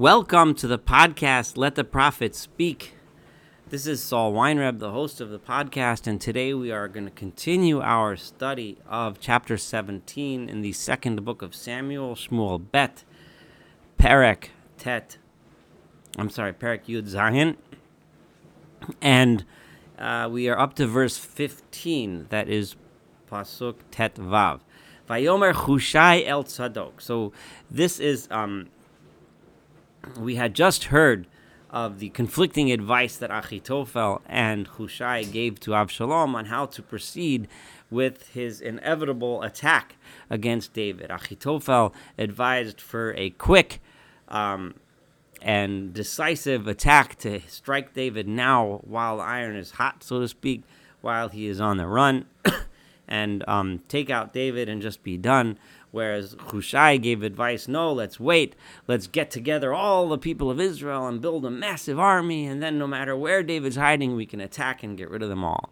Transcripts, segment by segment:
Welcome to the podcast, Let the Prophet Speak. This is Saul Weinreb, the host of the podcast, and today we are going to continue our study of chapter 17 in the second book of Samuel, Shmuel Bet, Perek Tet. I'm sorry, Perek Yud Zayin. And uh, we are up to verse 15, that is Pasuk Tet Vav. Vayomer Chushai El Tzadok. So this is um, we had just heard of the conflicting advice that Achitophel and Hushai gave to Avshalom on how to proceed with his inevitable attack against David. Achitophel advised for a quick um, and decisive attack to strike David now while iron is hot, so to speak, while he is on the run, and um, take out David and just be done. Whereas Hushai gave advice, no, let's wait. Let's get together all the people of Israel and build a massive army, and then no matter where David's hiding, we can attack and get rid of them all.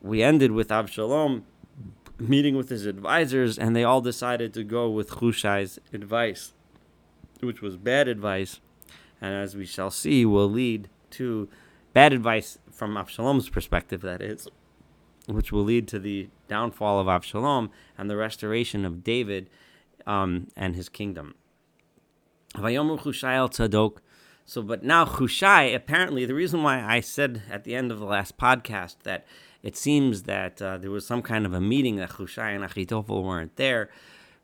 We ended with Avshalom meeting with his advisors, and they all decided to go with Hushai's advice, which was bad advice, and as we shall see, will lead to bad advice from Avshalom's perspective, that is which will lead to the downfall of Avshalom and the restoration of David um, and his kingdom. So, but now Chushai, apparently, the reason why I said at the end of the last podcast that it seems that uh, there was some kind of a meeting that Chushai and Achitophel weren't there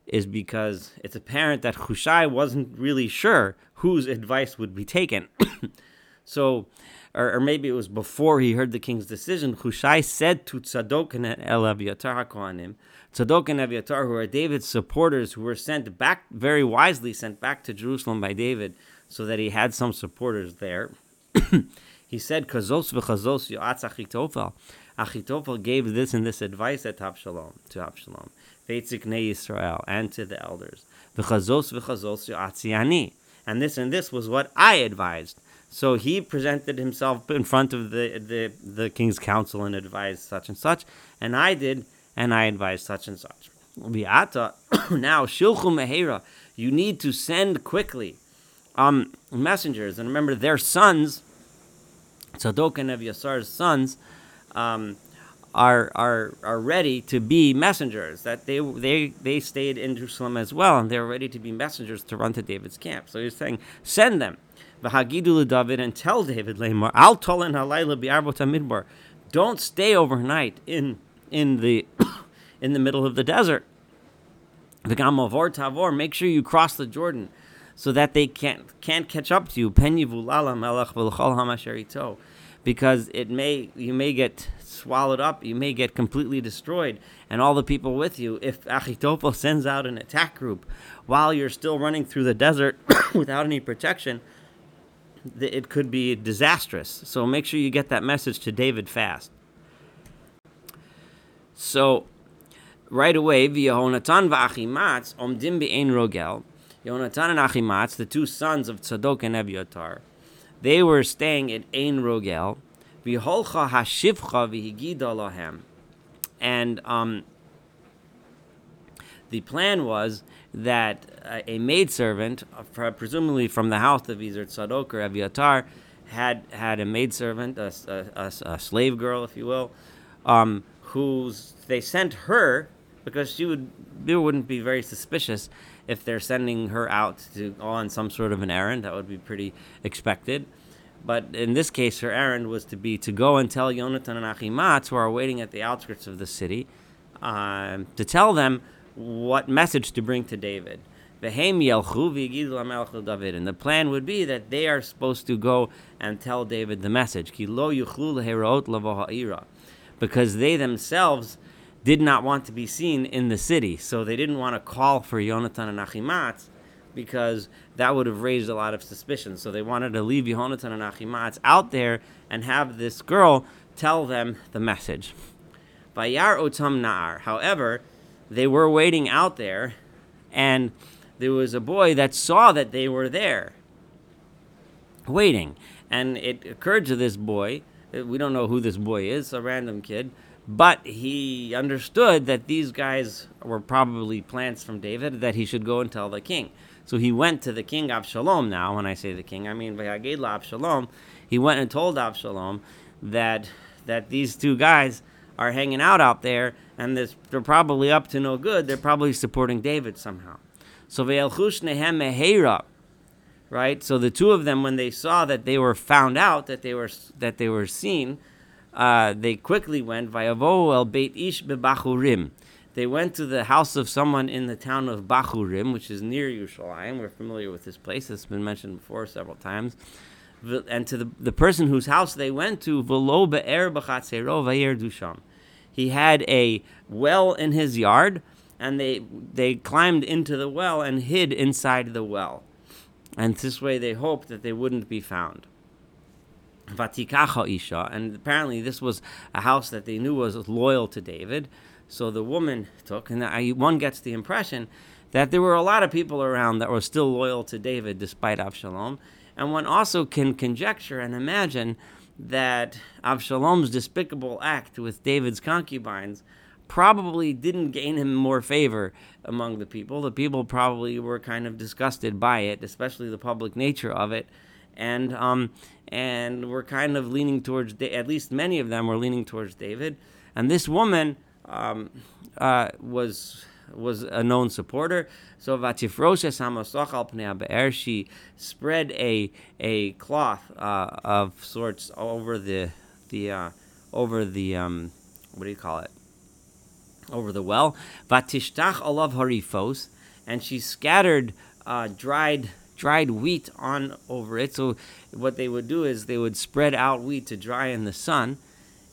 is because it's apparent that Chushai wasn't really sure whose advice would be taken. so, or, or, maybe it was before he heard the king's decision, Hushai said to Tzadok and El Abiatar HaKohanim, Tzadok and Abiatar, who are David's supporters, who were sent back, very wisely sent back to Jerusalem by David, so that he had some supporters there. he said, Kazos v'chazos yo'atz Achitophel. Achitophel gave this and this advice at Absalom, to Absalom, Veitzik Ne Yisrael, and to the elders. V'chazos v'chazos yo'atz Yani. And this and this was what I advised. So he presented himself in front of the, the, the king's council and advised such and such, and I did, and I advised such and such. Viata, now shilchu mehera, you need to send quickly um, messengers, and remember their sons, Tzadok and Evyasar's sons, um, are are are ready to be messengers. That they they they stayed in Jerusalem as well, and they're ready to be messengers to run to David's camp. So he's saying, send them. V'hagidu David and tell David lemar al tolen halayla bi'arbot midbar. Don't stay overnight in in the in the middle of the desert. Tavor. Make sure you cross the Jordan, so that they can't can't catch up to you. Pen yivulala melech v'lchol hamasherito, because it may you may get swallowed up. You may get completely destroyed, and all the people with you. If Achitophel sends out an attack group while you're still running through the desert without any protection it could be disastrous. So make sure you get that message to David fast. So right away, Yehonatan v'Achimatz omdim be'ein rogel. Yehonatan and Achimatz, the two sons of Tzadok and Ebiatar, they were staying at Ein Rogel. V'holcha hashivcha v'higida lahem. And um, the plan was that a maidservant, uh, presumably from the house of either Tzadok or Aviatar, had had a maidservant, a, a, a, slave girl, if you will, um, who's they sent her because she would they wouldn't be very suspicious if they're sending her out to on some sort of an errand. That would be pretty expected. But in this case, her errand was to be to go and tell Yonatan and Achimatz, who are waiting at the outskirts of the city, um, to tell them what message to bring to David. David. And the plan would be that they are supposed to go and tell David the message. Because they themselves did not want to be seen in the city. So they didn't want to call for Yonatan and Achimatz because that would have raised a lot of suspicion. So they wanted to leave Yonatan and Achimatz out there and have this girl tell them the message. However, they were waiting out there, and there was a boy that saw that they were there waiting. And it occurred to this boy, uh, we don't know who this boy is, a random kid, but he understood that these guys were probably plants from David, that he should go and tell the king. So he went to the king Avshalom. Now, when I say the king, I mean Vayagid Avshalom. He went and told Avshalom that that these two guys are hanging out out there, and they're probably up to no good. They're probably supporting David somehow. So Ve'elchush Nehem right? So the two of them, when they saw that they were found out, that they were that they were seen, uh, they quickly went Vayavo el Beit Ish beBachurim. They went to the house of someone in the town of Bachurim, which is near Yerushalayim. We're familiar with this place. It's been mentioned before several times. And to the, the person whose house they went to, Velo be'er dusham. He had a well in his yard, and they they climbed into the well and hid inside the well. And this way they hoped that they wouldn't be found. Vatikacha Isha, and apparently this was a house that they knew was loyal to David. So the woman took, and I, one gets the impression that there were a lot of people around that were still loyal to David despite Avshalom. And one also can conjecture and imagine that Avshalom's despicable act with David's concubines probably didn't gain him more favor among the people. The people probably were kind of disgusted by it, especially the public nature of it, and um, and were kind of leaning towards. At least many of them were leaning towards David, and this woman um, uh, was was a known supporter. So Vatifroshes Hamasach al Be'er, she spread a a cloth uh, of sorts over the the uh, over the um, what do you call it? Over the well. Vatishtach alav harifos, and she scattered uh, dried dried wheat on over it. So what they would do is they would spread out wheat to dry in the sun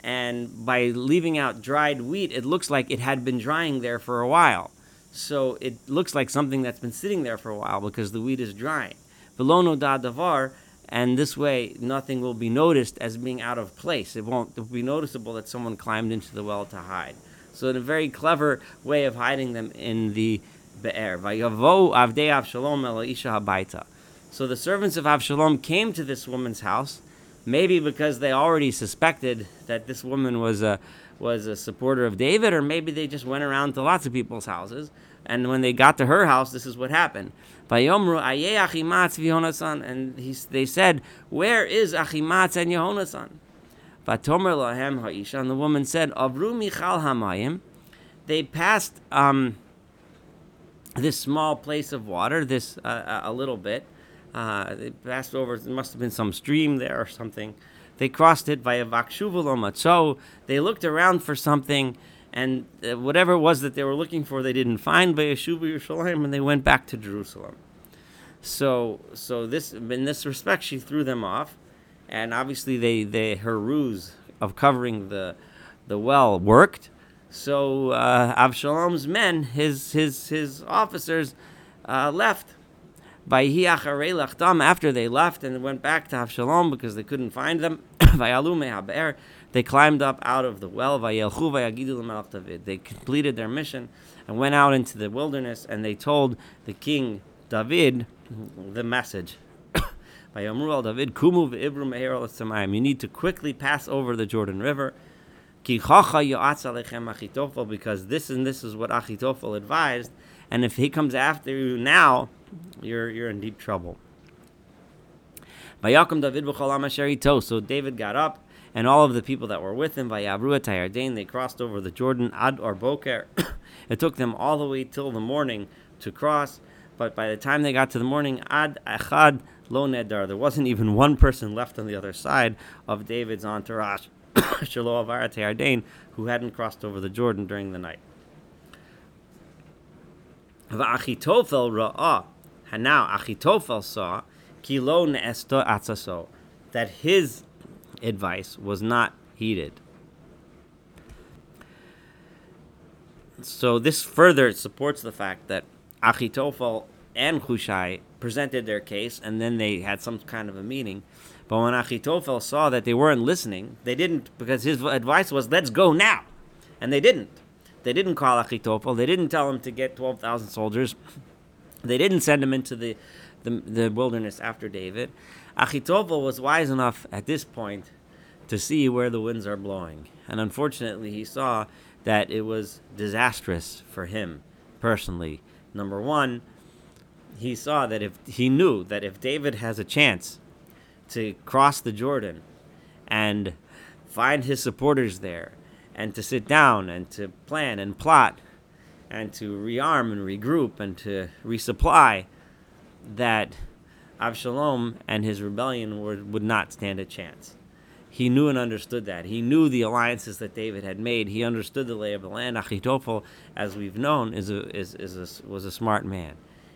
and by leaving out dried wheat, it looks like it had been drying there for a while. So it looks like something that's been sitting there for a while because the wheat is drying. Velono da davar, and this way nothing will be noticed as being out of place. It won't it will be noticeable that someone climbed into the well to hide. So in a very clever way of hiding them in the be'er. So the servants of Avshalom came to this woman's house maybe because they already suspected that this woman was a was a supporter of David, or maybe they just went around to lots of people's houses. And when they got to her house, this is what happened. And he, they said, Where is Achimatz and Yehonasan? And the woman said, Avru Michal Hamayim. They passed um, this small place of water, this uh, a little bit, uh, they passed over, there must have been some stream there or something. They crossed it via Vakshuvuloma. So they looked around for something, and uh, whatever it was that they were looking for, they didn't find by Yeshuva Yerushalayim, and they went back to Jerusalem. So, so this, in this respect, she threw them off, and obviously, they, they her ruse of covering the, the well worked. So uh, Avshalom's men, his his his officers, uh, left after they left and went back to Avshalom because they couldn't find them, they climbed up out of the well. They completed their mission and went out into the wilderness and they told the king David the message. You need to quickly pass over the Jordan River. Because this and this is what Achitophel advised. And if he comes after you now, you're you're in deep trouble. So David got up, and all of the people that were with him, they crossed over the Jordan ad or boker. it took them all the way till the morning to cross, but by the time they got to the morning, ad achad lo nedar, there wasn't even one person left on the other side of David's entourage, who hadn't crossed over the Jordan during the night. And now Achitophel saw atzaso, that his advice was not heeded. So this further supports the fact that Achitophel and Hushai presented their case, and then they had some kind of a meeting. But when Achitophel saw that they weren't listening, they didn't because his advice was, "Let's go now," and they didn't. They didn't call Achitophel. They didn't tell him to get twelve thousand soldiers. They didn't send him into the, the, the wilderness after David. Achitophel was wise enough at this point to see where the winds are blowing. And unfortunately, he saw that it was disastrous for him personally. Number one, he saw that if he knew that if David has a chance to cross the Jordan and find his supporters there and to sit down and to plan and plot and to rearm and regroup and to resupply, that Avshalom and his rebellion would, would not stand a chance. He knew and understood that. He knew the alliances that David had made. He understood the lay of the land. Achitophel, as we've known, is a, is, is a, was a smart man.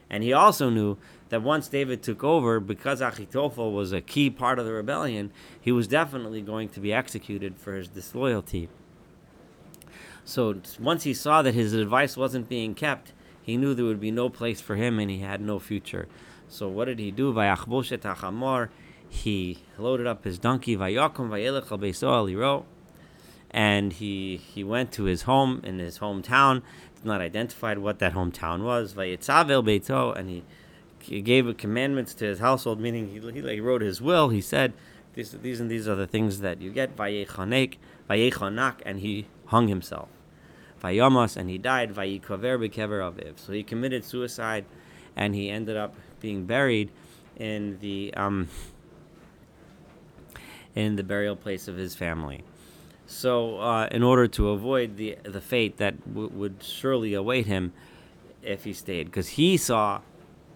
And he also knew that once David took over, because Achitophel was a key part of the rebellion, he was definitely going to be executed for his disloyalty. So once he saw that his advice wasn't being kept, he knew there would be no place for him and he had no future. So what did he do? By Akboshetachamar, he loaded up his donkey, and he he went to his home in his hometown. Not identified what that hometown was. And he, gave commandments to his household, meaning he, he, he wrote his will. He said, these, these and these are the things that you get. And he hung himself. Vayamas, and he died. Vayikaver bekever aviv. So he committed suicide, and he ended up being buried in the um, in the burial place of his family. So, uh, in order to avoid the the fate that w- would surely await him if he stayed, because he saw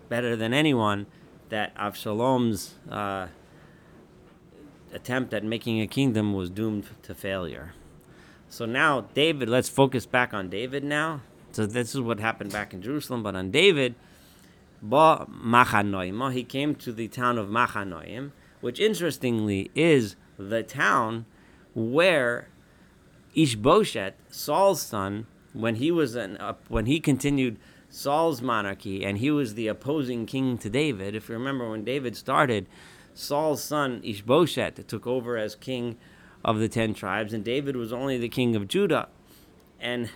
better than anyone that Avshalom's uh, attempt at making a kingdom was doomed to failure. So now, David, let's focus back on David now. So this is what happened back in Jerusalem, but on David, Ba Machanoim, he came to the town of Machanoim, which interestingly is the town where Ishboshet, Saul's son, when he was an, uh, when he continued Saul's monarchy and he was the opposing king to David. If you remember when David started, Saul's son Ishboshet took over as king of the ten tribes, and David was only the king of Judah. And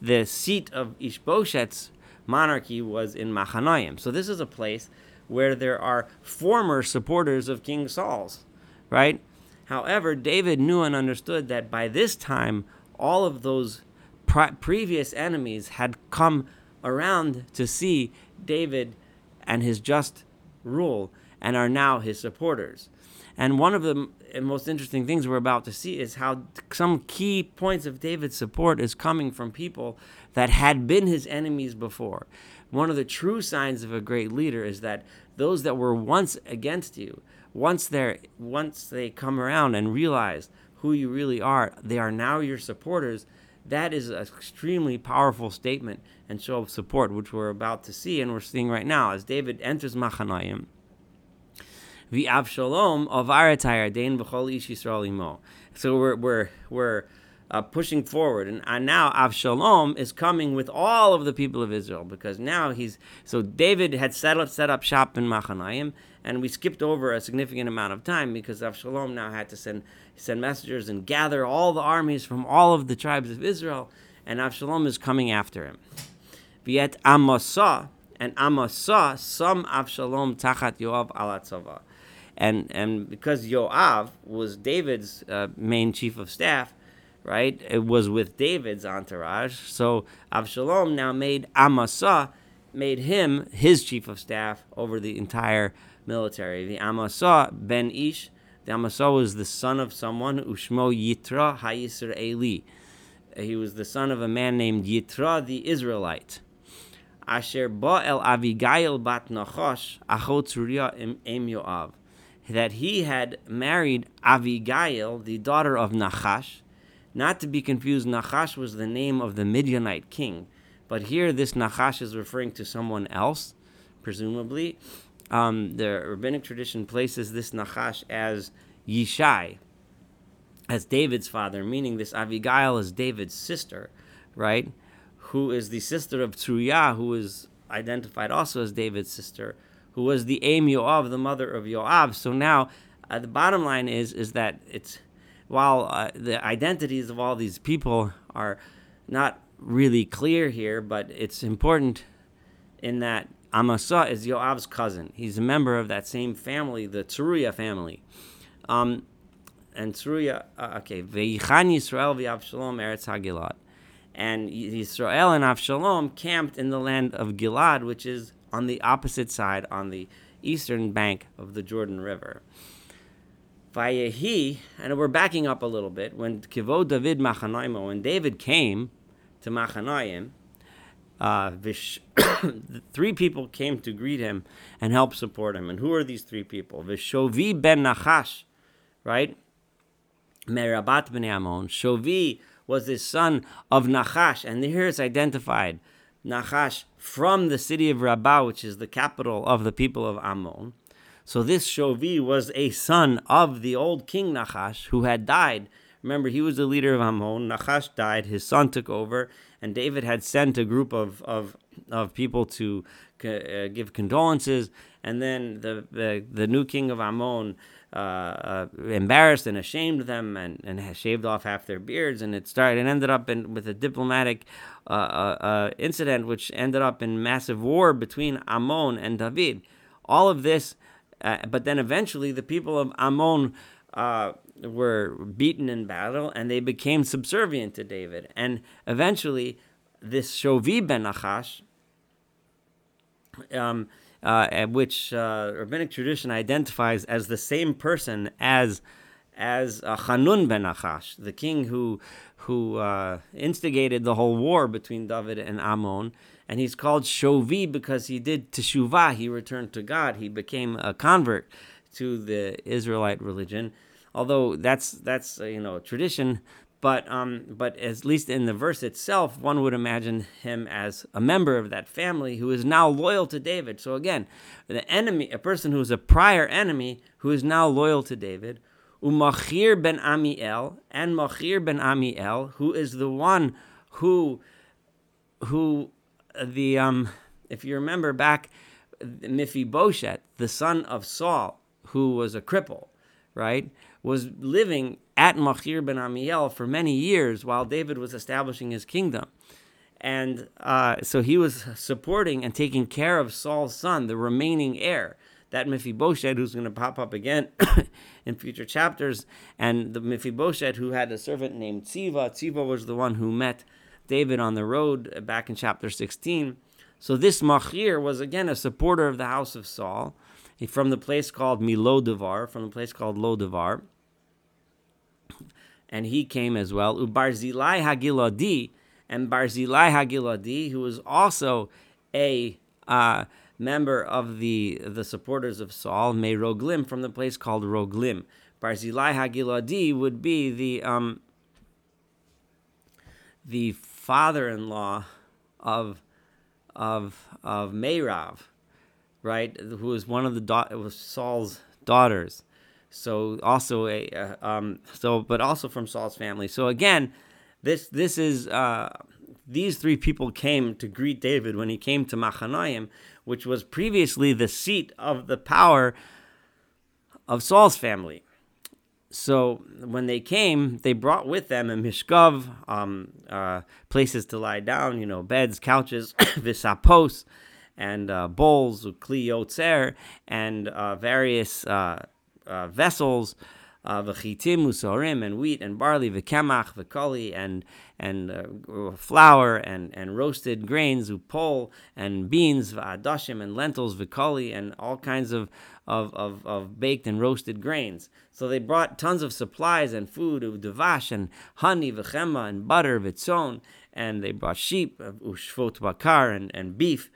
the seat of Ishboshet's monarchy was in Machanaim. So this is a place where there are former supporters of King Saul's, right? However, David knew and understood that by this time, all of those pre- previous enemies had come around to see David and his just rule and are now his supporters. And one of the most interesting things we're about to see is how some key points of David's support is coming from people that had been his enemies before. One of the true signs of a great leader is that those that were once against you, once they once they come around and realize who you really are, they are now your supporters. That is an extremely powerful statement and show of support, which we're about to see and we're seeing right now as David enters Machanayim the Avshalom of Aretayardain v'chol ish Yisrael imo. So we're we're we're uh, pushing forward, and uh, now Avshalom is coming with all of the people of Israel because now he's so David had set up set up shop in Machanayim, and we skipped over a significant amount of time because Avshalom now had to send send messengers and gather all the armies from all of the tribes of Israel, and Avshalom is coming after him. Viet Amasa and Amasa some Avshalom tachat Yoav alatzava and and because Yoav was David's uh, main chief of staff, right? It was with David's entourage. So Avshalom now made Amasa, made him his chief of staff over the entire military. The Amasa ben Ish, the Amasa was the son of someone Ushmo Yitra Hayisr Eli. He was the son of a man named Yitra the Israelite. Asher ba el Avigail bat Nachash achot em Yoav that he had married Avigail, the daughter of Nachash. Not to be confused, Nachash was the name of the Midianite king. But here, this Nachash is referring to someone else, presumably. Um, the rabbinic tradition places this Nachash as Yishai, as David's father, meaning this Avigail is David's sister, right? Who is the sister of Tsuya, who is identified also as David's sister who was the aim Yoav, the mother of Yoav. So now uh, the bottom line is is that it's while uh, the identities of all these people are not really clear here, but it's important in that Amasa is Yoav's cousin. He's a member of that same family, the Tsuruya family. Um, and Tsuruya, uh, okay, Ve'yichan Yisrael v'Avshalom Eretz HaGilad. And Yisrael and Avshalom camped in the land of Gilad, which is on the opposite side, on the eastern bank of the Jordan River. Vayehi, and we're backing up a little bit, when Kivo David Machanaim, when David came to Machanaim, uh, three people came to greet him and help support him. And who are these three people? Vishovi ben Nachash, right? Merabat ben Ammon. Shovi was the son of Nachash, and here it's identified Nachash from the city of Rabbah, which is the capital of the people of Ammon. So this Shovi was a son of the old king Nachash who had died. Remember, he was the leader of Ammon. Nachash died. His son took over, and David had sent a group of of, of people to uh, give condolences. And then the, the the new king of Ammon uh, uh, embarrassed and ashamed them and, and shaved off half their beards. And it started and ended up in, with a diplomatic uh, uh, uh, incident, which ended up in massive war between Ammon and David. All of this, but then eventually the people of Ammon were beaten in battle and they became subservient to David. And eventually, this Shovi ben Nachash, um, uh, which uh, rabbinic tradition identifies as the same person as as uh, Hanun ben Nachash, the king who who uh, instigated the whole war between David and Ammon, and he's called Shovi because he did teshuvah, he returned to God, he became a convert to the Israelite religion. Although that's that's uh, you know tradition, but um, but at least in the verse itself, one would imagine him as a member of that family who is now loyal to David. So again, the enemy, a person who is a prior enemy who is now loyal to David, Umachir ben Amiel and Machir ben Amiel, who is the one who who the um, if you remember back, Mephibosheth, the son of Saul, who was a cripple, right, was living at Machir ben Amiel for many years while David was establishing his kingdom. And uh, so he was supporting and taking care of Saul's son, the remaining heir, that Mephibosheth, who's going to pop up again in future chapters. And the Mephibosheth, who had a servant named Tziva. Tziva was the one who met David on the road back in chapter 16. So this Machir was again a supporter of the house of Saul from the place called Milodavar, from the place called Lodavar and he came as well. Ubarzilai Hagiladi, and Barzilai Hagiladi, who was also a uh, member of the the supporters of Saul, May Roglim, from the place called Roglim. Barzilai Hagiladi would be the um, the father-in-law of of of Mayrav, right? Who was one of the da- was Saul's daughters. So also a uh, um, so but also from Saul's family. So again, this this is uh, these three people came to greet David when he came to Machanaim, which was previously the seat of the power of Saul's family. So when they came, they brought with them a mishkav, um, uh, places to lie down, you know, beds, couches, visapos, and uh, bowls, kli and uh, various uh, uh, vessels, v'chitim usorim and wheat and barley v'kemach v'koli and and uh, flour and and roasted grains upol and beans v'adashim and lentils v'koli and all kinds of, of of, of baked and roasted grains. So they brought tons of supplies and food u'devash and honey v'chema and butter v'tzon and they brought sheep ushvot bakar and and beef.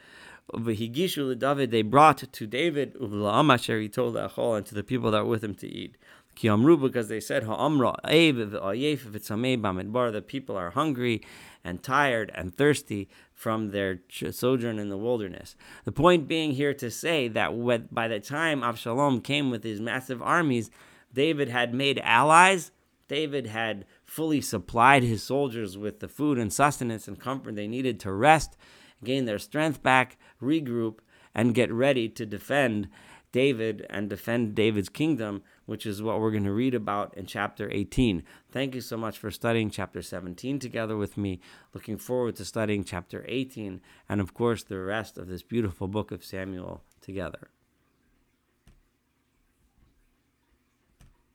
David, they brought to David, and to the people that were with him to eat. Ki amru, because they said, ha'amra bamidbar, the people are hungry and tired and thirsty from their sojourn in the wilderness. The point being here to say that by the time Avshalom came with his massive armies, David had made allies. David had fully supplied his soldiers with the food and sustenance and comfort they needed to rest gain their strength back, regroup, and get ready to defend David and defend David's kingdom, which is what we're going to read about in chapter 18. Thank you so much for studying chapter 17 together with me. Looking forward to studying chapter 18 and, of course, the rest of this beautiful book of Samuel together.